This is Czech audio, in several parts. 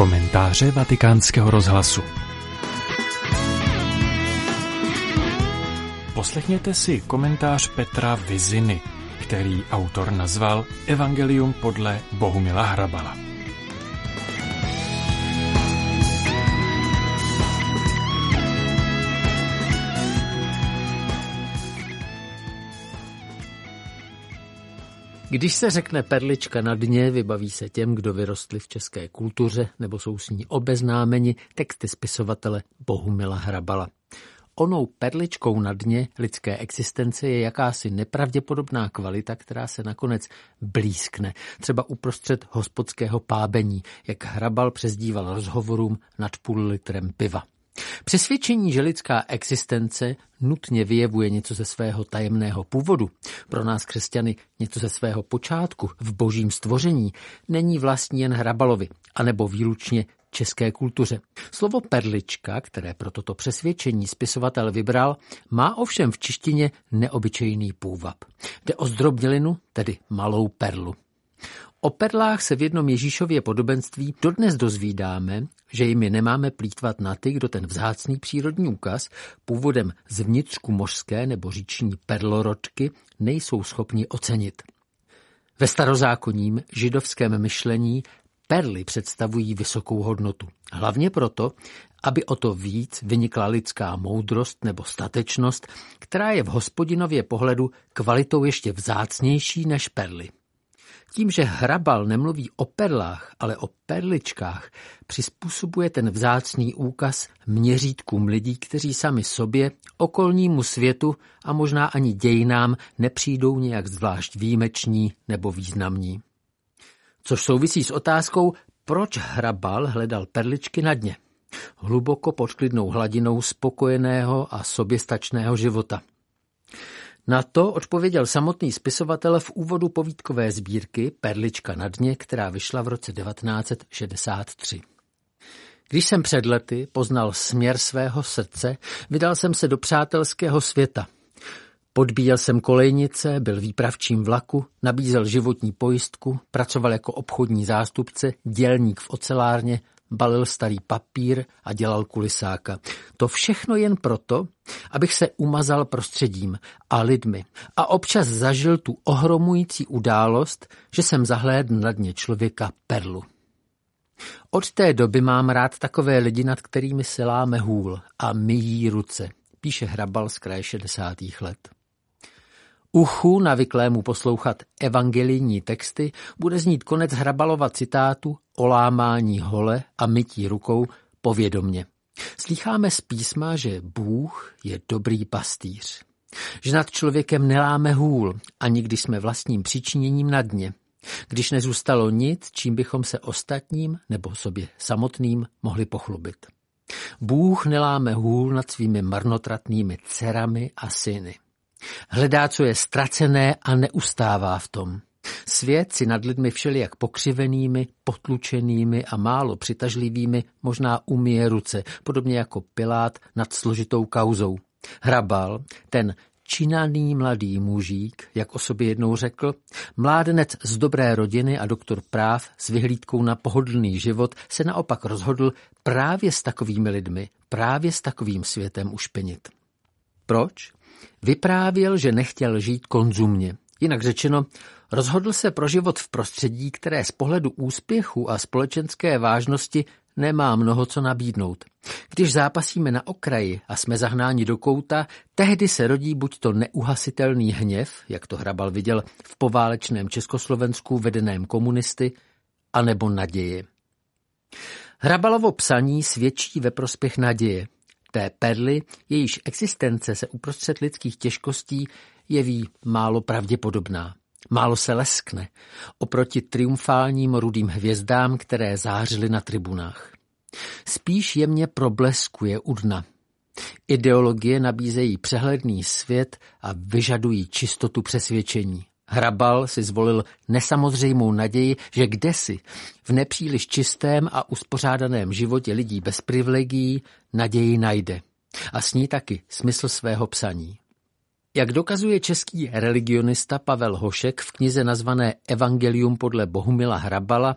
Komentáře vatikánského rozhlasu Poslechněte si komentář Petra Viziny, který autor nazval Evangelium podle Bohumila Hrabala. Když se řekne perlička na dně, vybaví se těm, kdo vyrostli v české kultuře nebo jsou s ní obeznámeni texty spisovatele Bohumila Hrabala. Onou perličkou na dně lidské existence je jakási nepravděpodobná kvalita, která se nakonec blízkne, třeba uprostřed hospodského pábení, jak Hrabal přezdíval rozhovorům nad půl litrem piva. Přesvědčení, že lidská existence nutně vyjevuje něco ze svého tajemného původu, pro nás křesťany něco ze svého počátku v božím stvoření, není vlastní jen Hrabalovi, anebo výlučně české kultuře. Slovo perlička, které pro toto přesvědčení spisovatel vybral, má ovšem v češtině neobyčejný půvab. Jde o zdrobnělinu, tedy malou perlu. O perlách se v jednom Ježíšově podobenství dodnes dozvídáme, že jimi nemáme plítvat na ty, kdo ten vzácný přírodní úkaz původem z vnitřku mořské nebo říční perlorodky nejsou schopni ocenit. Ve starozákonním židovském myšlení perly představují vysokou hodnotu. Hlavně proto, aby o to víc vynikla lidská moudrost nebo statečnost, která je v hospodinově pohledu kvalitou ještě vzácnější než perly. Tím, že Hrabal nemluví o perlách, ale o perličkách, přizpůsobuje ten vzácný úkaz měřítkům lidí, kteří sami sobě, okolnímu světu a možná ani dějinám nepřijdou nějak zvlášť výjimeční nebo významní. Což souvisí s otázkou, proč Hrabal hledal perličky na dně. Hluboko pod klidnou hladinou spokojeného a soběstačného života. Na to odpověděl samotný spisovatel v úvodu povídkové sbírky Perlička na dně, která vyšla v roce 1963. Když jsem před lety poznal směr svého srdce, vydal jsem se do přátelského světa. Podbíjel jsem kolejnice, byl výpravčím vlaku, nabízel životní pojistku, pracoval jako obchodní zástupce, dělník v ocelárně, balil starý papír a dělal kulisáka. To všechno jen proto, abych se umazal prostředím a lidmi a občas zažil tu ohromující událost, že jsem zahlédl na dně člověka perlu. Od té doby mám rád takové lidi, nad kterými se láme hůl a myjí ruce, píše Hrabal z kraje 60. let. Uchu navyklému poslouchat evangelijní texty bude znít konec Hrabalova citátu o lámání hole a mytí rukou povědomně. Slycháme z písma, že Bůh je dobrý pastýř. Že nad člověkem neláme hůl, ani když jsme vlastním přičiněním na dně. Když nezůstalo nic, čím bychom se ostatním nebo sobě samotným mohli pochlubit. Bůh neláme hůl nad svými marnotratnými dcerami a syny. Hledá, co je ztracené a neustává v tom. Svět si nad lidmi všelijak pokřivenými, potlučenými a málo přitažlivými možná umije ruce, podobně jako Pilát nad složitou kauzou. Hrabal, ten činaný mladý mužík, jak o sobě jednou řekl, mládenec z dobré rodiny a doktor práv s vyhlídkou na pohodlný život se naopak rozhodl právě s takovými lidmi, právě s takovým světem ušpenit. Proč? Vyprávěl, že nechtěl žít konzumně. Jinak řečeno, rozhodl se pro život v prostředí, které z pohledu úspěchu a společenské vážnosti nemá mnoho co nabídnout. Když zápasíme na okraji a jsme zahnáni do kouta, tehdy se rodí buď to neuhasitelný hněv, jak to Hrabal viděl v poválečném Československu vedeném komunisty, anebo naděje. Hrabalovo psaní svědčí ve prospěch naděje, té perly, jejíž existence se uprostřed lidských těžkostí jeví málo pravděpodobná. Málo se leskne oproti triumfálním rudým hvězdám, které zářily na tribunách. Spíš jemně probleskuje u dna. Ideologie nabízejí přehledný svět a vyžadují čistotu přesvědčení. Hrabal si zvolil nesamozřejmou naději, že kdesi v nepříliš čistém a uspořádaném životě lidí bez privilegií naději najde. A s ní taky smysl svého psaní. Jak dokazuje český religionista Pavel Hošek v knize nazvané Evangelium podle Bohumila Hrabala,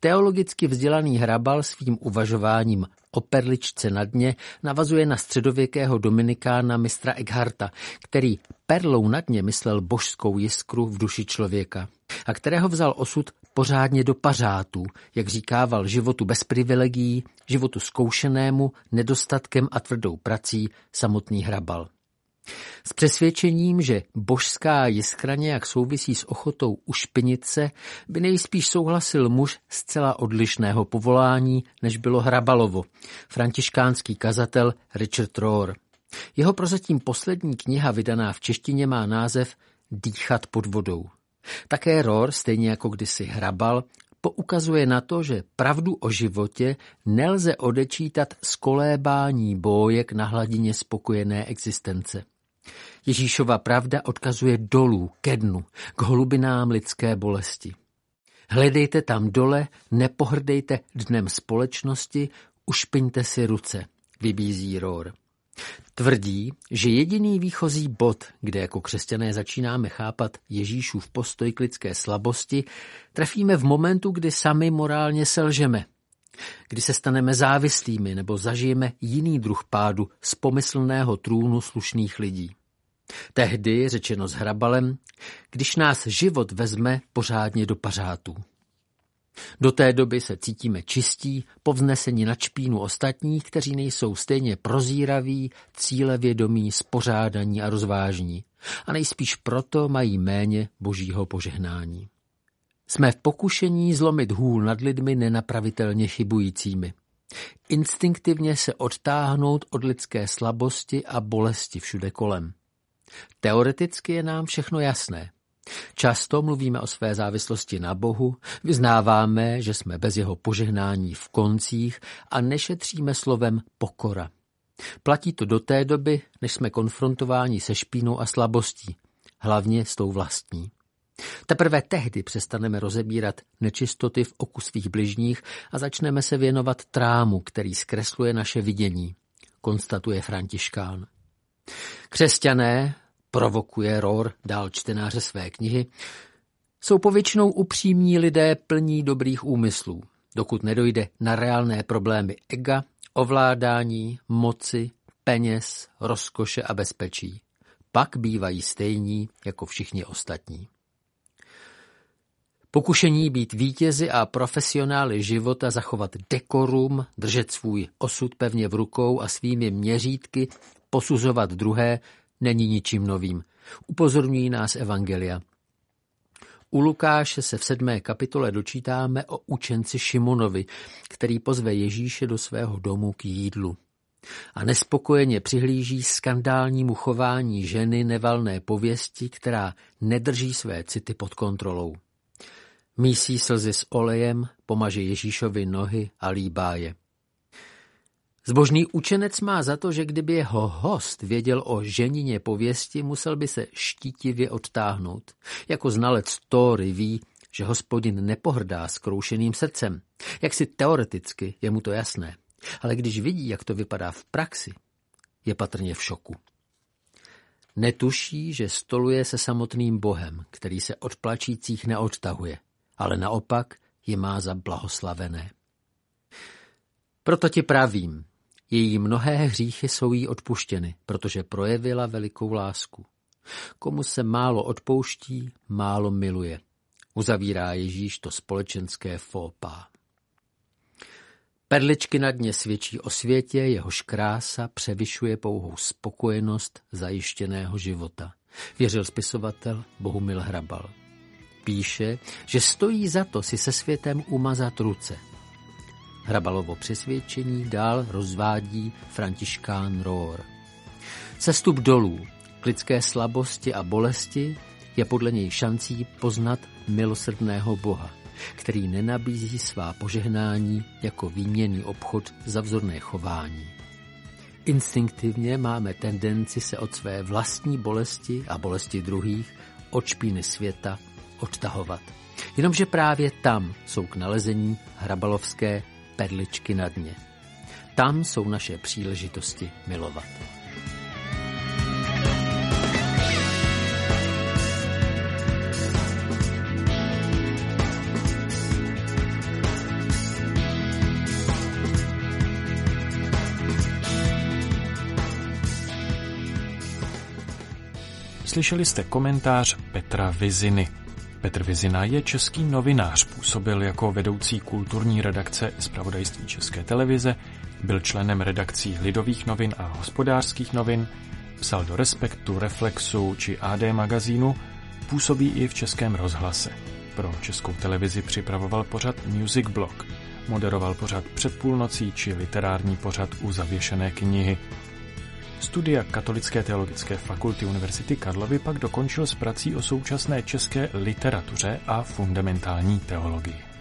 Teologicky vzdělaný hrabal svým uvažováním o perličce na dně navazuje na středověkého dominikána mistra Eckharta, který perlou na dně myslel božskou jiskru v duši člověka a kterého vzal osud pořádně do pařátů, jak říkával životu bez privilegií, životu zkoušenému, nedostatkem a tvrdou prací samotný hrabal. S přesvědčením, že božská jiskra nějak souvisí s ochotou ušpinit se, by nejspíš souhlasil muž zcela odlišného povolání, než bylo Hrabalovo, františkánský kazatel Richard Rohr. Jeho prozatím poslední kniha vydaná v češtině má název Dýchat pod vodou. Také Rohr, stejně jako kdysi Hrabal, poukazuje na to, že pravdu o životě nelze odečítat z kolébání bójek na hladině spokojené existence. Ježíšova pravda odkazuje dolů, ke dnu, k holubinám lidské bolesti. Hledejte tam dole, nepohrdejte dnem společnosti, ušpiňte si ruce, vybízí Rohr. Tvrdí, že jediný výchozí bod, kde jako křesťané začínáme chápat Ježíšův postoj k lidské slabosti, trefíme v momentu, kdy sami morálně selžeme, kdy se staneme závislými nebo zažijeme jiný druh pádu z pomyslného trůnu slušných lidí. Tehdy, řečeno s hrabalem, když nás život vezme pořádně do pařátů. Do té doby se cítíme čistí, povznesení na čpínu ostatních, kteří nejsou stejně prozíraví, cílevědomí, spořádaní a rozvážní. A nejspíš proto mají méně božího požehnání. Jsme v pokušení zlomit hůl nad lidmi nenapravitelně chybujícími. Instinktivně se odtáhnout od lidské slabosti a bolesti všude kolem. Teoreticky je nám všechno jasné. Často mluvíme o své závislosti na Bohu, vyznáváme, že jsme bez jeho požehnání v koncích a nešetříme slovem pokora. Platí to do té doby, než jsme konfrontováni se špínou a slabostí, hlavně s tou vlastní. Teprve tehdy přestaneme rozebírat nečistoty v oku svých bližních a začneme se věnovat trámu, který zkresluje naše vidění, konstatuje Františkán. Křesťané, provokuje Rohr dál čtenáře své knihy, jsou povětšinou upřímní lidé plní dobrých úmyslů, dokud nedojde na reálné problémy ega, ovládání, moci, peněz, rozkoše a bezpečí. Pak bývají stejní jako všichni ostatní. Pokušení být vítězi a profesionály života, zachovat dekorum, držet svůj osud pevně v rukou a svými měřítky posuzovat druhé, není ničím novým. Upozorňují nás Evangelia. U Lukáše se v sedmé kapitole dočítáme o učenci Šimonovi, který pozve Ježíše do svého domu k jídlu. A nespokojeně přihlíží skandálnímu chování ženy nevalné pověsti, která nedrží své city pod kontrolou. Mísí slzy s olejem, pomaže Ježíšovi nohy a líbá je. Zbožný učenec má za to, že kdyby jeho host věděl o ženině pověsti, musel by se štítivě odtáhnout. Jako znalec Tóry ví, že hospodin nepohrdá skroušeným srdcem. Jak si teoreticky je mu to jasné. Ale když vidí, jak to vypadá v praxi, je patrně v šoku. Netuší, že stoluje se samotným Bohem, který se od plačících neodtahuje, ale naopak je má za blahoslavené. Proto ti pravím, její mnohé hříchy jsou jí odpuštěny, protože projevila velikou lásku. Komu se málo odpouští, málo miluje. Uzavírá Ježíš to společenské fópá. Perličky na dně svědčí o světě, jehož krása převyšuje pouhou spokojenost zajištěného života. Věřil spisovatel Bohumil Hrabal. Píše, že stojí za to si se světem umazat ruce – Hrabalovo přesvědčení dál rozvádí Františkán Rohr. Cestup dolů k lidské slabosti a bolesti je podle něj šancí poznat milosrdného Boha, který nenabízí svá požehnání jako výměný obchod za vzorné chování. Instinktivně máme tendenci se od své vlastní bolesti a bolesti druhých od špíny světa odtahovat. Jenomže právě tam jsou k nalezení hrabalovské perličky na dně. Tam jsou naše příležitosti milovat. Slyšeli jste komentář Petra Viziny. Petr Vizina je český novinář, působil jako vedoucí kulturní redakce zpravodajství České televize, byl členem redakcí Lidových novin a hospodářských novin, psal do Respektu, Reflexu či AD magazínu, působí i v Českém rozhlase. Pro Českou televizi připravoval pořad Music Blog, moderoval pořad před půlnocí či literární pořad u zavěšené knihy. Studia Katolické teologické fakulty Univerzity Karlovy pak dokončil s prací o současné české literatuře a fundamentální teologii.